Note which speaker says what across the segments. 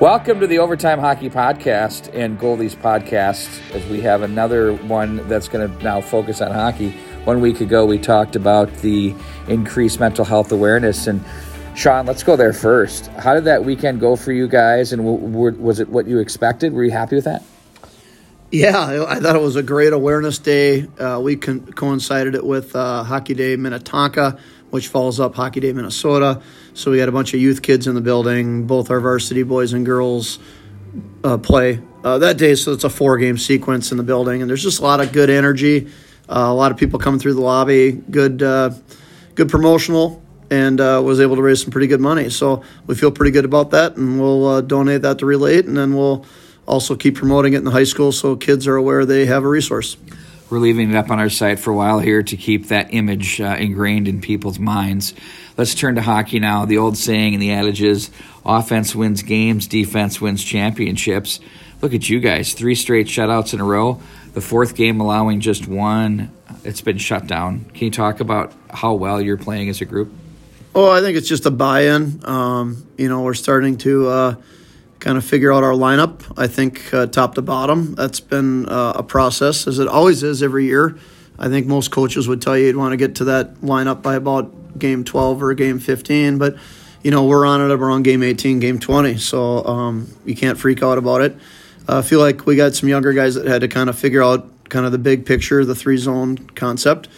Speaker 1: Welcome to the Overtime Hockey Podcast and Goldie's Podcast, as we have another one that's going to now focus on hockey. One week ago, we talked about the increased mental health awareness. And Sean, let's go there first. How did that weekend go for you guys? And w- w- was it what you expected? Were you happy with that?
Speaker 2: Yeah, I thought it was a great awareness day. Uh, we con- coincided it with uh, Hockey Day Minnetonka, which follows up Hockey Day Minnesota. So we had a bunch of youth kids in the building, both our varsity boys and girls uh, play uh, that day. So it's a four game sequence in the building, and there's just a lot of good energy. Uh, a lot of people coming through the lobby. Good, uh, good promotional, and uh, was able to raise some pretty good money. So we feel pretty good about that, and we'll uh, donate that to Relate, and then we'll also keep promoting it in the high school so kids are aware they have a resource.
Speaker 1: We're leaving it up on our site for a while here to keep that image ingrained in people's minds. Let's turn to hockey now. The old saying and the adage is offense wins games, defense wins championships. Look at you guys, three straight shutouts in a row. The fourth game allowing just one. It's been shut down. Can you talk about how well you're playing as a group?
Speaker 2: Oh, I think it's just a buy-in. Um, you know, we're starting to uh, kind of figure out our lineup. I think uh, top to bottom. That's been uh, a process, as it always is every year. I think most coaches would tell you you'd want to get to that lineup by about game 12 or game 15, but you know we're on it We're on game 18, game 20, so um, you can't freak out about it. Uh, I feel like we got some younger guys that had to kind of figure out kind of the big picture, the three zone concept,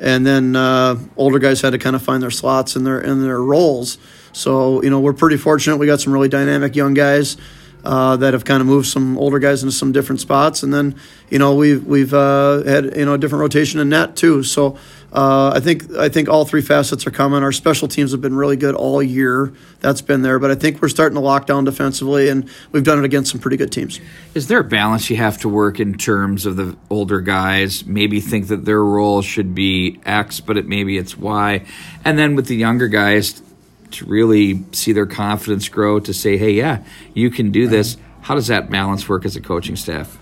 Speaker 2: and then uh, older guys had to kind of find their slots and their in their roles. So you know we're pretty fortunate. We got some really dynamic young guys. Uh, that have kind of moved some older guys into some different spots, and then you know we've we've uh, had you know a different rotation in net too. So uh, I think I think all three facets are coming. Our special teams have been really good all year. That's been there, but I think we're starting to lock down defensively, and we've done it against some pretty good teams.
Speaker 1: Is there a balance you have to work in terms of the older guys? Maybe think that their role should be X, but it maybe it's Y, and then with the younger guys to really see their confidence grow to say, "Hey, yeah, you can do this." How does that balance work as a coaching staff?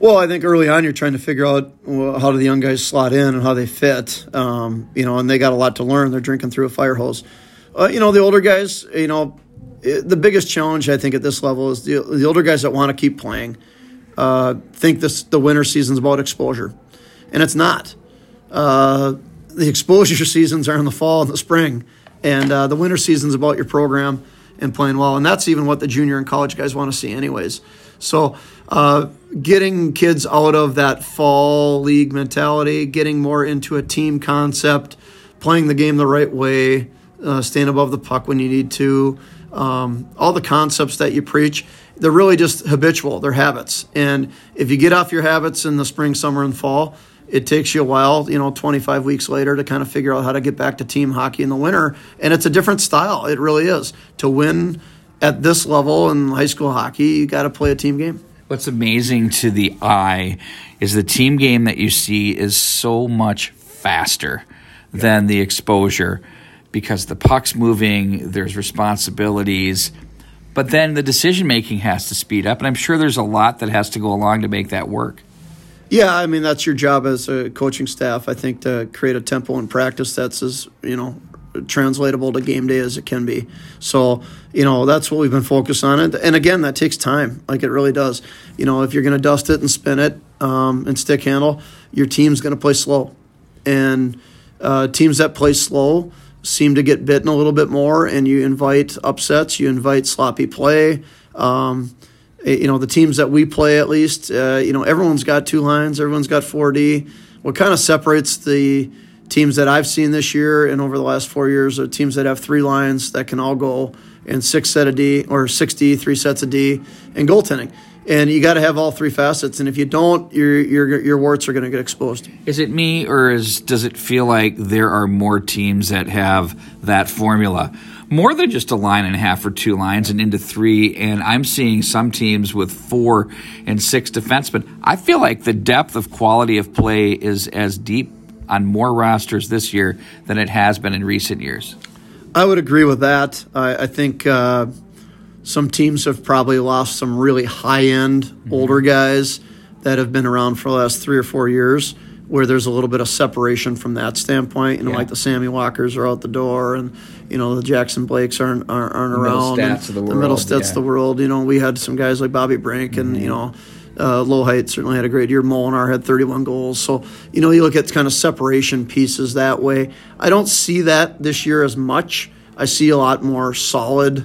Speaker 2: Well, I think early on you're trying to figure out how do the young guys slot in and how they fit. Um, you know, and they got a lot to learn. They're drinking through a fire hose. Uh, you know, the older guys. You know, it, the biggest challenge I think at this level is the, the older guys that want to keep playing uh, think this the winter season's about exposure, and it's not. Uh, the exposure seasons are in the fall and the spring, and uh, the winter season's about your program and playing well. And that's even what the junior and college guys want to see, anyways. So, uh, getting kids out of that fall league mentality, getting more into a team concept, playing the game the right way, uh, staying above the puck when you need to, um, all the concepts that you preach, they're really just habitual. They're habits. And if you get off your habits in the spring, summer, and fall, it takes you a while, you know, 25 weeks later to kind of figure out how to get back to team hockey in the winter. And it's a different style. It really is. To win at this level in high school hockey, you got to play a team game.
Speaker 1: What's amazing to the eye is the team game that you see is so much faster yeah. than the exposure because the puck's moving, there's responsibilities, but then the decision making has to speed up. And I'm sure there's a lot that has to go along to make that work.
Speaker 2: Yeah, I mean that's your job as a coaching staff. I think to create a tempo in practice that's as you know translatable to game day as it can be. So, you know, that's what we've been focused on. And, and again, that takes time, like it really does. You know, if you're going to dust it and spin it um, and stick handle, your team's going to play slow. And uh, teams that play slow seem to get bitten a little bit more, and you invite upsets, you invite sloppy play. Um, you know, the teams that we play, at least, uh, you know, everyone's got two lines, everyone's got 4D. What kind of separates the teams that I've seen this year and over the last four years are teams that have three lines that can all go in six set of D or six D, three sets of D, and goaltending. And you got to have all three facets. And if you don't, your your your warts are going to get exposed.
Speaker 1: Is it me, or is does it feel like there are more teams that have that formula? More than just a line and a half or two lines and into three. And I'm seeing some teams with four and six defensemen. I feel like the depth of quality of play is as deep on more rosters this year than it has been in recent years.
Speaker 2: I would agree with that. I, I think uh, some teams have probably lost some really high end mm-hmm. older guys that have been around for the last three or four years. Where there's a little bit of separation from that standpoint. You know,
Speaker 1: Yeah.
Speaker 2: like the Sammy Walkers are out the door, and you know the Jackson Blakes aren't aren't, aren't
Speaker 1: The middle
Speaker 2: around.
Speaker 1: stats of the
Speaker 2: middle stats
Speaker 1: yeah.
Speaker 2: of the world. You know, we had some guys like Bobby Brink, and you know. Uh, Low Height certainly had a great year. Molinar had 31 goals. So, you know, you look at kind of separation pieces that way. I don't see that this year as much. I see a lot more solid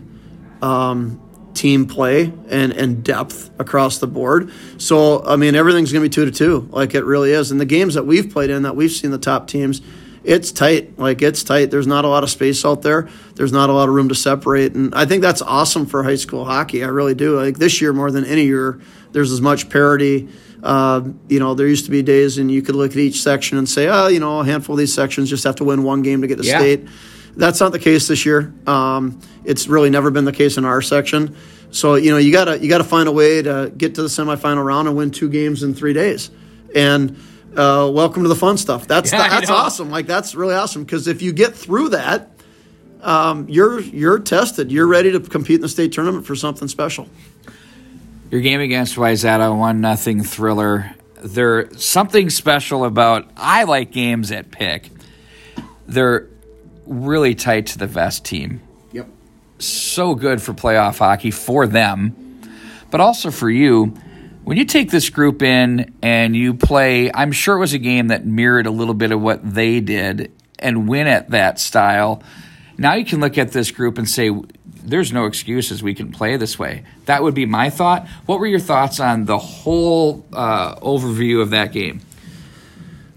Speaker 2: um, team play and, and depth across the board. So, I mean, everything's going to be two to two, like it really is. And the games that we've played in, that we've seen the top teams, it's tight. Like it's tight. There's not a lot of space out there. There's not a lot of room to separate. And I think that's awesome for high school hockey. I really do. Like this year, more than any year, there's as much parity. Uh, you know, there used to be days and you could look at each section and say, oh, you know, a handful of these sections just have to win one game to get to
Speaker 1: Yeah.
Speaker 2: state. That's not the case this year. Um, it's really never been the case in our section. So you know you gotta you gotta find a way to get to the semifinal round and win two games in three days. And uh, welcome to the fun stuff. That's
Speaker 1: Yeah, I
Speaker 2: that's awesome. Like that's really awesome because if you get through that, um, you're you're tested. You're ready to compete in the state tournament for something special.
Speaker 1: Your game against Wayzata, one nothing thriller. There's something special about. I like games at pick. They're really tight to the vest team.
Speaker 2: Yep.
Speaker 1: So good for playoff hockey for them, but also for you. When you take this group in and you play, I'm sure it was a game that mirrored a little bit of what they did and win at that style. Now you can look at this group and say, there's no excuses. We can play this way. That would be my thought. What were your thoughts on the whole uh, overview of that game?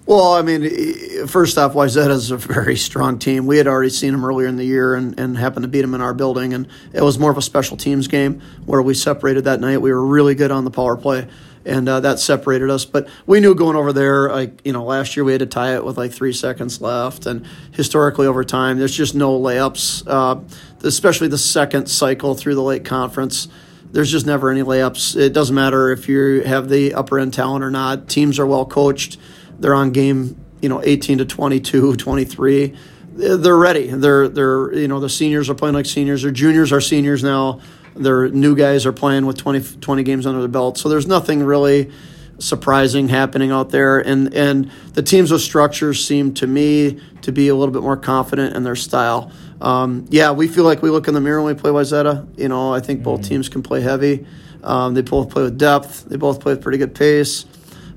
Speaker 2: Well, I mean, first off, Wayzata is a very strong team. We had already seen them earlier in the year and, and happened to beat them in our building. And it was more of a special teams game where we separated that night. We were really good on the power play, and uh, that separated us. But we knew going over there, like, you know, last year we had to tie it with like three seconds left. And historically, over time, there's just no layups, uh, especially the second cycle through the Lake Conference there's just never any layups. It doesn't matter if you have the upper end talent or not. Teams are well coached. They're on game, you know, 18 to 22, 23. They're ready. They're they're you know the seniors are playing like seniors. Their juniors are seniors now. Their new guys are playing with 20, 20 games under their belt. So there's nothing really surprising happening out there. And and the teams with structures seem to me to be a little bit more confident in their style. Um, yeah, we feel like we look in the mirror when we play Wayzata. You know, I think both teams can play heavy. Um, they both play with depth. They both play with pretty good pace.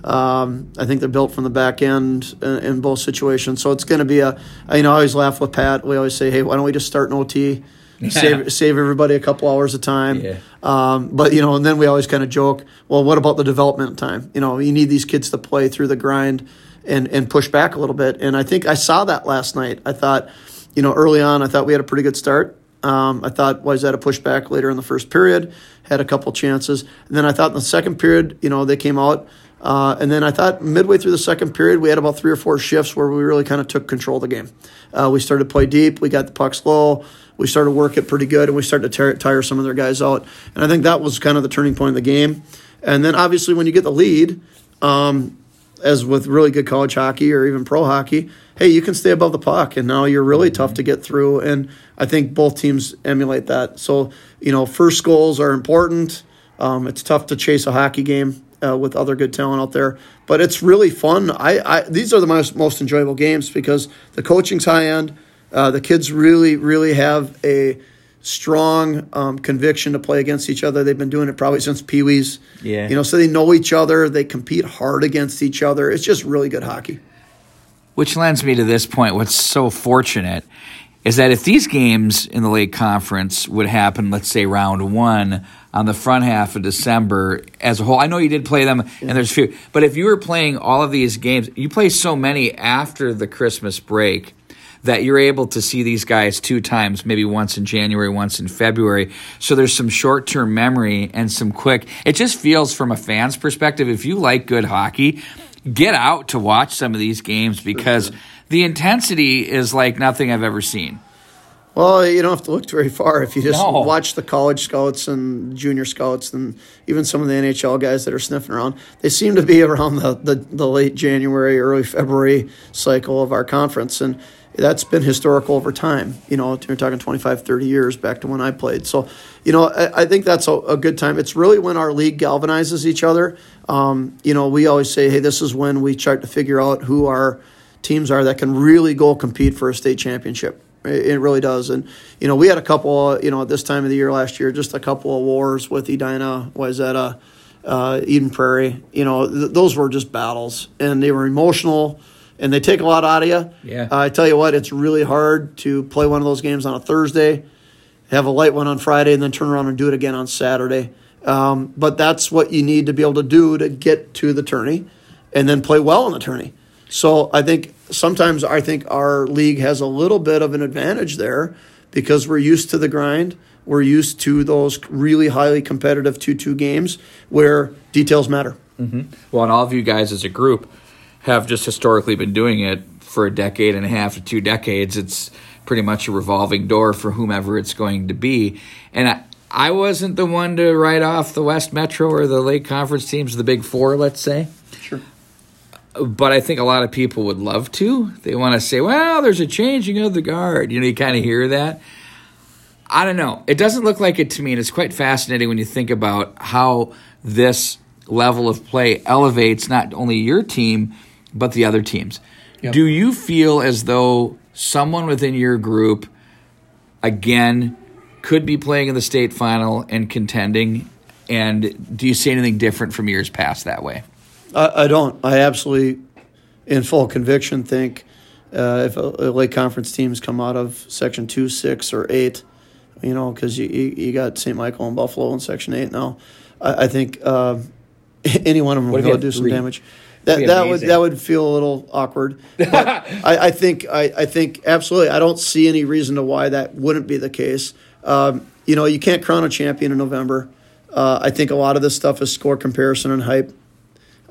Speaker 2: Um, I think they're built from the back end in, in both situations. So it's going to be a. You know, I always laugh with Pat. We always say, "Hey, why don't we just start an OT, save save everybody a couple hours of time?"
Speaker 1: Yeah.
Speaker 2: Um, but you know, and then we always kind of joke, "Well, what about the development time? You know, you need these kids to play through the grind and and push back a little bit." And I think I saw that last night. I thought, you know, early on, I thought we had a pretty good start. Um, I thought was that a pushback later in the first period, had a couple chances, and then I thought in the second period, you know, they came out. Uh, and then I thought midway through the second period, we had about three or four shifts where we really kind of took control of the game. Uh, we started to play deep. We got the pucks low. We started to work it pretty good, and we started to tire, tire some of their guys out. And I think that was kind of the turning point of the game. And then obviously, when you get the lead, um, as with really good college hockey or even pro hockey, hey, you can stay above the puck, and now you're really tough to get through. And I think both teams emulate that. So you know, first goals are important. Um, it's tough to chase a hockey game uh, with other good talent out there, but it's really fun. I, I these are the most most enjoyable games because the coaching's high end. Uh, the kids really really have a strong um, conviction to play against each other. They've been doing it probably since Pee Wee's.
Speaker 1: Yeah.
Speaker 2: You know, so they know each other. They compete hard against each other. It's just really good hockey.
Speaker 1: Which lends me to this point. What's so fortunate is that if these games in the Lake Conference would happen, let's say round one on the front half of December as a whole, I know you did play them and there's few, but if you were playing all of these games, you play so many after the Christmas break that you're able to see these guys two times, maybe once in January, once in February. So there's some short term memory and some quick. It just feels from a fan's perspective, if you like good hockey, get out to watch some of these games because the intensity is like nothing I've ever seen.
Speaker 2: Well, you don't have to look very far if you just
Speaker 1: No.
Speaker 2: watch the college scouts and junior scouts and even some of the NHL guys that are sniffing around. They seem to be around the, the, the late January, early February cycle of our conference. And, that's been historical over time. You know, we're talking 25, 30 years back to when I played. So, you know, I, I think that's a, a, good time. It's really when our league galvanizes each other. Um, you know, we always say, hey, this is when we start to figure out who our teams are that can really go compete for a state championship. It, really does. And, you know, we had a couple, you know, at this time of the year last year, just a couple of wars with Edina, Wayzata, uh, Eden Prairie. You know, th- those were just battles, and they were emotional and they take a lot out of you.
Speaker 1: Yeah.
Speaker 2: Uh, I tell you what, it's really hard to play one of those games on a Thursday, have a light one on Friday, and then turn around and do it again on Saturday. Um, but that's what you need to be able to do to get to the tourney and then play well in the tourney. So I think sometimes I think our league has a little bit of an advantage there because we're used to the grind. We're used to those really highly competitive 2 2 games where details matter.
Speaker 1: Mm-hmm. Well, and all of you guys as a group have just historically been doing it for a decade and a half to two decades. It's pretty much a revolving door for whomever it's going to be. And I, I wasn't the one to write off the West Metro or the Lake Conference teams, the Big Four, let's say.
Speaker 2: Sure.
Speaker 1: But I think a lot of people would love to. They want to say, well, there's a changing of the guard. You know, you kind of hear that. I don't know. It doesn't look like it to me, and it's quite fascinating when you think about how this level of play elevates not only your team, but the other teams. Yep. Do you feel as though someone within your group, again, could be playing in the state final and contending? And do you see anything different from years past that way?
Speaker 2: I, I don't. I absolutely, in full conviction, think uh, if a, a, Lake Conference teams come out of Section 2, 6, or 8, you know, because you, you, got St. Michael and Buffalo in Section 8 now, I, I think uh, any one of them will do some damage. That that would that would feel a little awkward. But I, I, think I, I think absolutely. I don't see any reason to why that wouldn't be the case. Um, you know, you can't crown a champion in November. Uh, I think a lot of this stuff is score comparison and hype.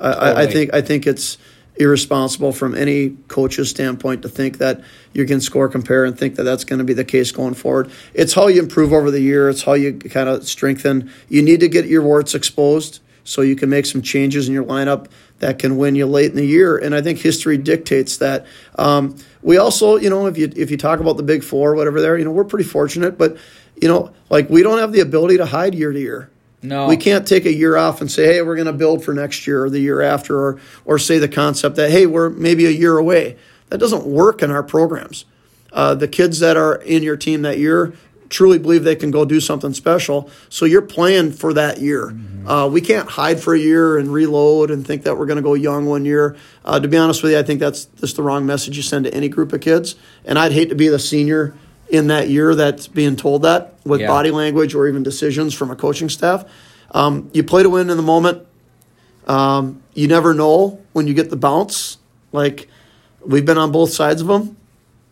Speaker 2: I. I, I think I think it's irresponsible from any coach's standpoint to think that you can score compare and think that that's going to be the case going forward. It's how you improve over the year. It's how you kind of strengthen. You need to get your warts exposed so you can make some changes in your lineup that can win you late in the year. And I think history dictates that. Um, we also, you know, if you if you talk about the big four, or whatever there, you know, we're pretty fortunate, but you know, like we don't have the ability to hide year to year.
Speaker 1: No.
Speaker 2: We can't take a year off and say, hey, we're going to build for next year or the year after, or or say the concept that hey, we're maybe a year away. That doesn't work in our programs. Uh, the kids that are in your team that year truly believe they can go do something special. So you're playing for that year. Mm-hmm. Uh, we can't hide for a year and reload and think that we're going to go young one year. Uh, to be honest with you, I think that's just the wrong message you send to any group of kids. And I'd hate to be the senior in that year that's being told that with yeah. body language or even decisions from a coaching staff. Um, you play to win in the moment. Um, you never know when you get the bounce. Like we've been on both sides of them.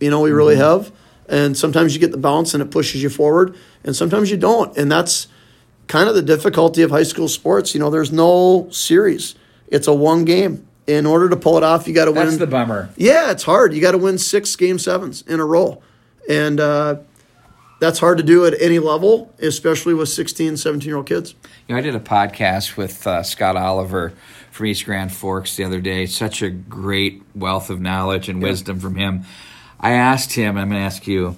Speaker 2: You know, we mm-hmm. really have. And sometimes you get the bounce and it pushes you forward, and sometimes you don't. And that's kind of the difficulty of high school sports. You know, there's no series, it's a one game. In order to pull it off, you got to win.
Speaker 1: That's the bummer.
Speaker 2: Yeah, it's hard. You got to win six game sevens in a row. And, uh, that's hard to do at any level, especially with 16, 17 year old kids.
Speaker 1: You know, I did a podcast with uh, Scott Oliver from East Grand Forks the other day. Such a great wealth of knowledge and yeah. wisdom from him. I asked him, I'm going to ask you,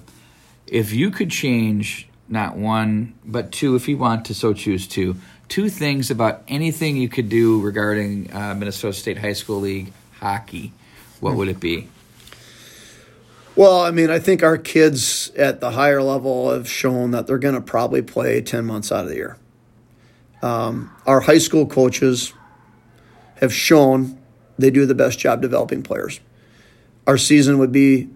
Speaker 1: if you could change not one, but two, if you want to so choose two, two things about anything you could do regarding uh, Minnesota State High School League hockey, what would it be?
Speaker 2: Well, I mean, I think our kids at the higher level have shown that they're going to probably play 10 months out of the year. Um, our high school coaches have shown they do the best job developing players. Our season would be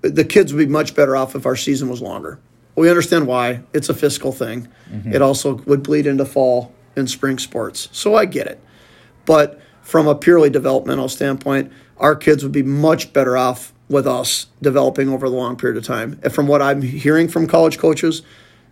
Speaker 2: the kids would be much better off if our season was longer. We understand why. It's a fiscal thing. Mm-hmm. It also would bleed into fall and spring sports. So I get it. But from a purely developmental standpoint, our kids would be much better off with us developing over the long period of time. And from what I'm hearing from college coaches,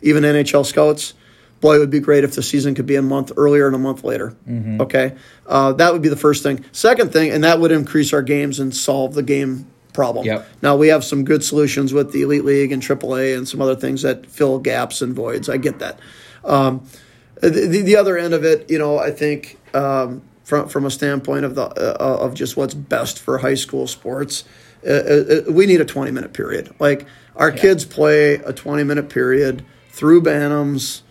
Speaker 2: even NHL scouts, boy, it would be great if the season could be a month earlier and a month later. Mm-hmm. Okay. Uh, that would be the first thing. Second thing, and that would increase our games and solve the game problem.
Speaker 1: Yep.
Speaker 2: Now we have some good solutions with the Elite League and AAA and some other things that fill gaps and voids. I get that. Um, the, the other end of it, you know, I think um, from from a standpoint of the uh, of just what's best for high school sports, Uh, uh, uh, we need a 20 minute period. Like our kids play a 20 minute period through Bantams.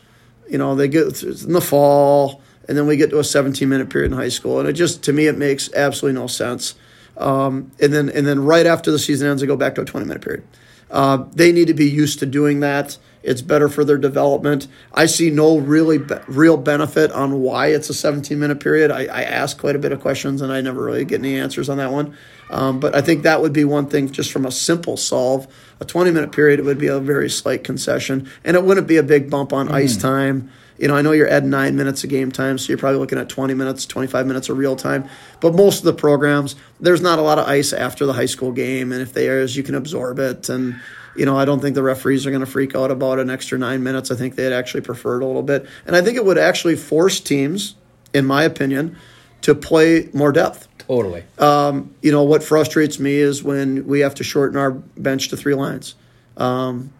Speaker 2: You know, they get in the fall, and then we get to a 17 minute period in high school, and it just to me it makes absolutely no sense. Um, and then and then right after the season ends, they go back to a 20 minute period. Uh, they need to be used to doing that. It's better for their development. I see no really be- real benefit on why it's a 17 minute period. I, I ask quite a bit of questions and I never really get any answers on that one. Um, but I think that would be one thing just from a simple solve. A 20 minute period it would be a very slight concession and it wouldn't be a big bump on mm. ice time. You know, I know you're adding nine minutes of game time, so you're probably looking at 20 minutes, 25 minutes of real time. But most of the programs, there's not a lot of ice after the high school game, and if there is, you can absorb it. And you know, I don't think the referees are going to freak out about an extra nine minutes. I think they'd actually prefer it a little bit. And I think it would actually force teams, in my opinion, to play more depth.
Speaker 1: Totally.
Speaker 2: Um, you know, what frustrates me is when we have to shorten our bench to three lines. Um,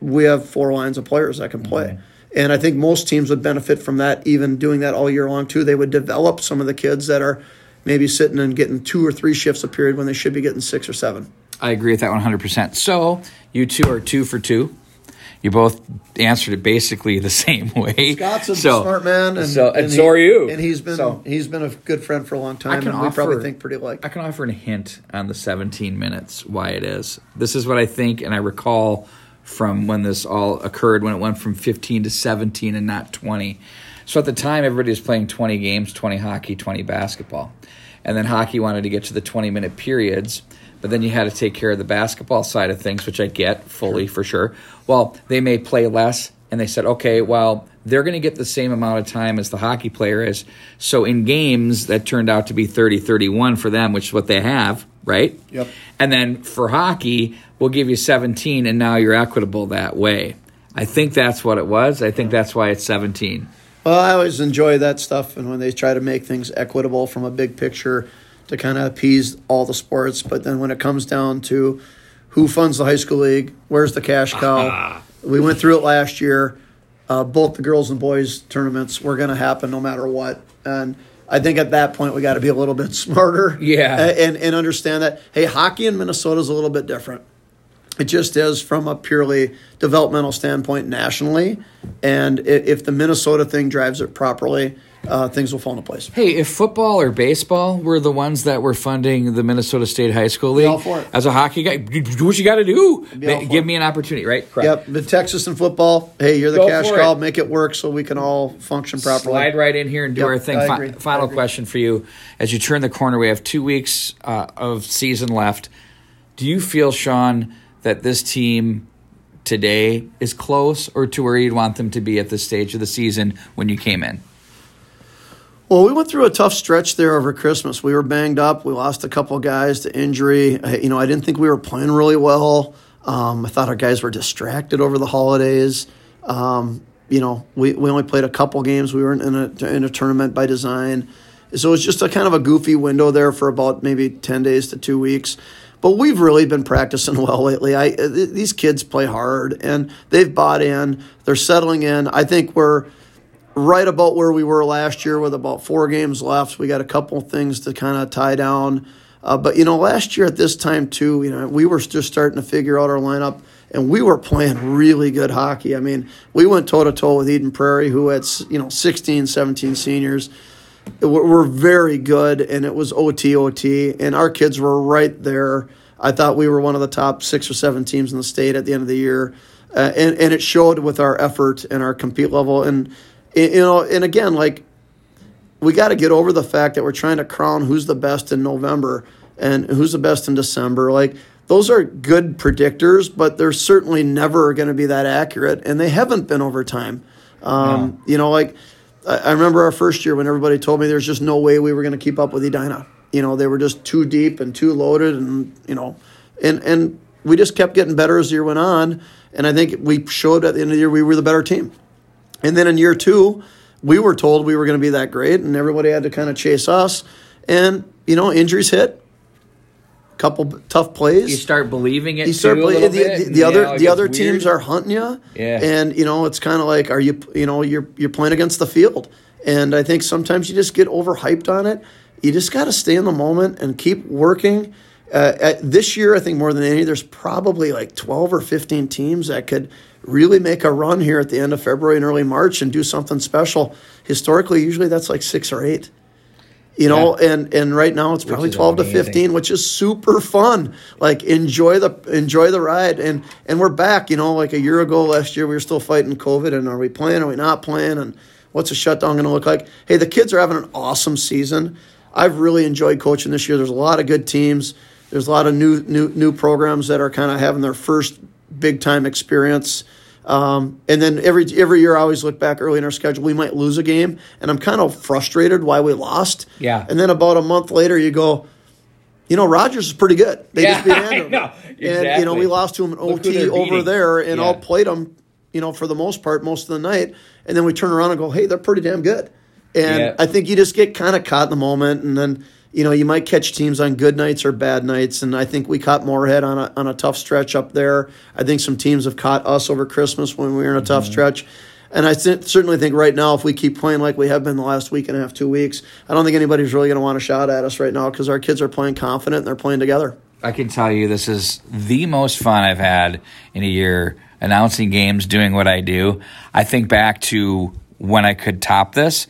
Speaker 2: we have four lines of players that can play. Mm-hmm. And I think most teams would benefit from that, even doing that all year long, too. They would develop some of the kids that are maybe sitting and getting two or three shifts a period when they should be getting six or seven.
Speaker 1: I agree with that 100%. So you two are two for two. You both answered it basically the same way.
Speaker 2: Scott's a so, smart man, and
Speaker 1: so, and, and so he, are you.
Speaker 2: And he's been so, he's been a good friend for a long time. and offer, we probably think pretty like.
Speaker 1: I can offer a hint on the 17 minutes why it is. This is what I think, and I recall from when this all occurred when it went from 15 to 17 and not 20. So at the time, everybody was playing 20 games, 20 hockey, 20 basketball, and then hockey wanted to get to the 20 minute periods but then you had to take care of the basketball side of things, which I get fully for sure. Well, they may play less, and they said, okay, well, they're going to get the same amount of time as the hockey player is. So in games, that turned out to be 30 31 for them, which is what they have, right?
Speaker 2: Yep.
Speaker 1: And then for hockey, we'll give you 17, and now you're equitable that way. I think that's what it was. I think that's why it's 17.
Speaker 2: Well, I always enjoy that stuff, and when they try to make things equitable from a big picture to kind of appease all the sports. But then when it comes down to who funds the high school league, where's the cash cow? we went through it last year. Uh, both the girls and boys tournaments were going to happen no matter what, and I think at that point we got to be a little bit smarter.
Speaker 1: Yeah,
Speaker 2: and and understand that hey, hockey in Minnesota is a little bit different. It just is from a purely developmental standpoint nationally, and if the Minnesota thing drives it properly, uh, things will fall into place.
Speaker 1: Hey, if football or baseball were the ones that were funding the Minnesota State High School League, as a hockey guy, do what you got to do. Give me an opportunity, right?
Speaker 2: Correct. Yep. The Texas and football. Hey, you're the Go cash cow. Make it work so we can all function properly.
Speaker 1: Slide right in here and do yep, our thing. Fi- final question for you: As you turn the corner, we have two weeks uh, of season left. Do you feel, Sean, that this team? Today is close, or to where you'd want them to be at this stage of the season when you came in.
Speaker 2: Well, we went through a tough stretch there over Christmas. We were banged up. We lost a couple guys to injury. I, you know, I didn't think we were playing really well. Um, I thought our guys were distracted over the holidays. Um, you know, we, we only played a couple games. We weren't in a, in a tournament by design. So it was just a kind of a goofy window there for about maybe 10 days to two weeks. But we've really been practicing well lately. I, these kids play hard and they've bought in. They're settling in. I think we're – right about where we were last year with about four games left. We got a couple things to kind of tie down. Uh, but, you know, last year at this time, too, you know, we were just starting to figure out our lineup and we were playing really good hockey. I mean, we went toe to toe with Eden Prairie, who had, you know, 16, 17 seniors. We're very good, and it was OT, OT, and our kids were right there. I thought we were one of the top six or seven teams in the state at the end of the year. Uh, and, and it showed with our effort and our compete level. And you know, and again, like we got to get over the fact that we're trying to crown who's the best in November and who's the best in December. Like those are good predictors, but they're certainly never going to be that accurate, and they haven't been over time. Um, You know, like I, remember our first year when everybody told me there's just no way we were going to keep up with Edina. You know, they were just too deep and too loaded, and you know, and and we just kept getting better as the year went on. And I think we showed at the end of the year we were the better team. And then in year two, we were told we were going to be that great, and everybody had to kind of chase us. And you know, injuries hit, couple tough plays.
Speaker 1: You start believing it. You start believing
Speaker 2: the, the, the other the other weird. teams are hunting you.
Speaker 1: Yeah.
Speaker 2: And you know, it's kind of like, are you you know you're you're playing against the field, and I think sometimes you just get overhyped on it. You just got to stay in the moment and keep working. uh, this year, I think more than any, there's probably like 12 or 15 teams that could really make a run here at the end of February and early March and do something special. Historically, usually that's like six or eight. You know, yeah. and and right now it's probably twelve amazing. to fifteen, which is super fun. Like enjoy the enjoy the ride, and and we're back. You know, like a year ago, last year we were still fighting COVID, and are we playing? Are we not playing? And what's a shutdown going to look like? Hey, the kids are having an awesome season. I've really enjoyed coaching this year. There's a lot of good teams. There's a lot of new new new programs that are kind of having their first big time experience. Um, and then every every year, I always look back early in our schedule. We might lose a game, and I'm kind of frustrated why we lost.
Speaker 1: Yeah.
Speaker 2: And then about a month later, you go, you know, Rogers is pretty good. They
Speaker 1: yeah, just beat Andover. know. Exactly.
Speaker 2: And you know, we lost to him in OT over there, and yeah. all played them. You know, for the most part, most of the night, and then we turn around and go, "Hey, they're pretty damn good." And yeah. I think you just get kind of caught in the moment, and then you know, you might catch teams on good nights or bad nights. And I think we caught Moorhead on a, on a tough stretch up there. I think some teams have caught us over Christmas when we were in a tough mm-hmm. stretch. And I certainly think right now, if we keep playing like we have been the last week and a half, two weeks, I don't think anybody's really going to want a shot at us right now because our kids are playing confident and they're playing together.
Speaker 1: I can tell you this is the most fun I've had in a year announcing games, doing what I do. I think back to when I could top this,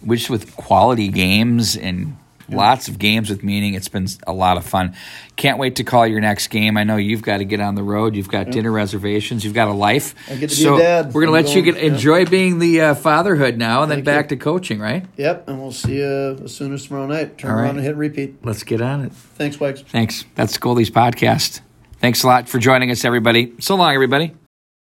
Speaker 1: which with quality games and Lots of games with meaning. It's been a lot of fun. Can't wait to call your next game. I know you've got to get on the road. You've got dinner reservations. You've got a life.
Speaker 2: I get to so be a dad.
Speaker 1: We're going to let you get enjoy being the uh, fatherhood now, and Thank then back you. to coaching, right?
Speaker 2: Yep, and we'll see you as soon as tomorrow night. Turn around and hit repeat.
Speaker 1: Let's get on it.
Speaker 2: Thanks, Wags.
Speaker 1: Thanks. That's Goldie's podcast. Thanks a lot for joining us, everybody. So long, everybody.